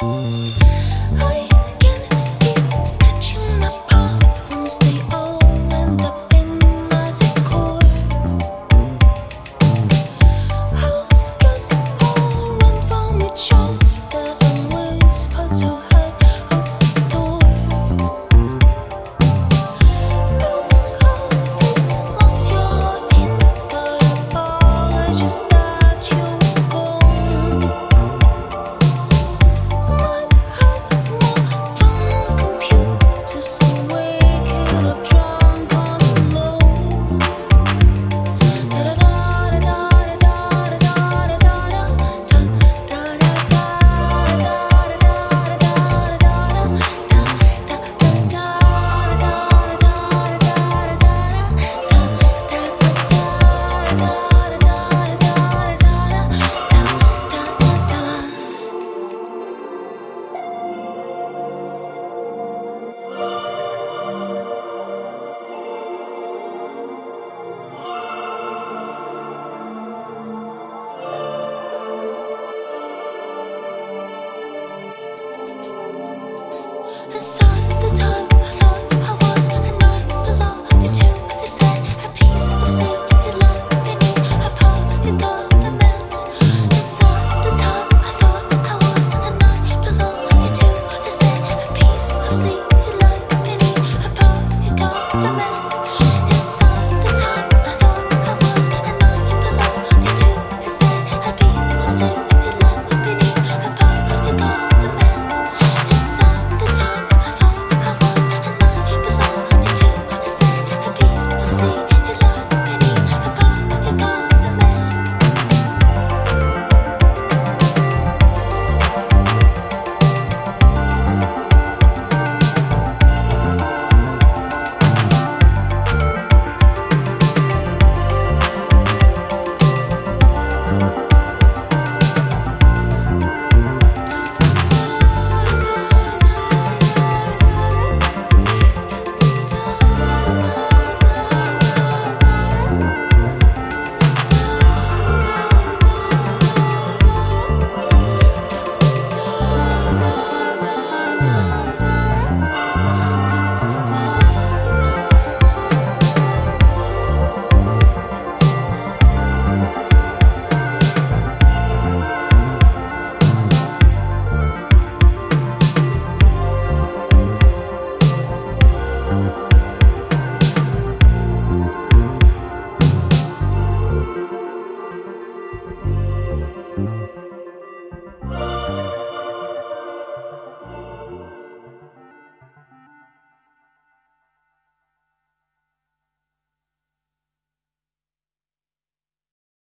Mm-hmm. the sun.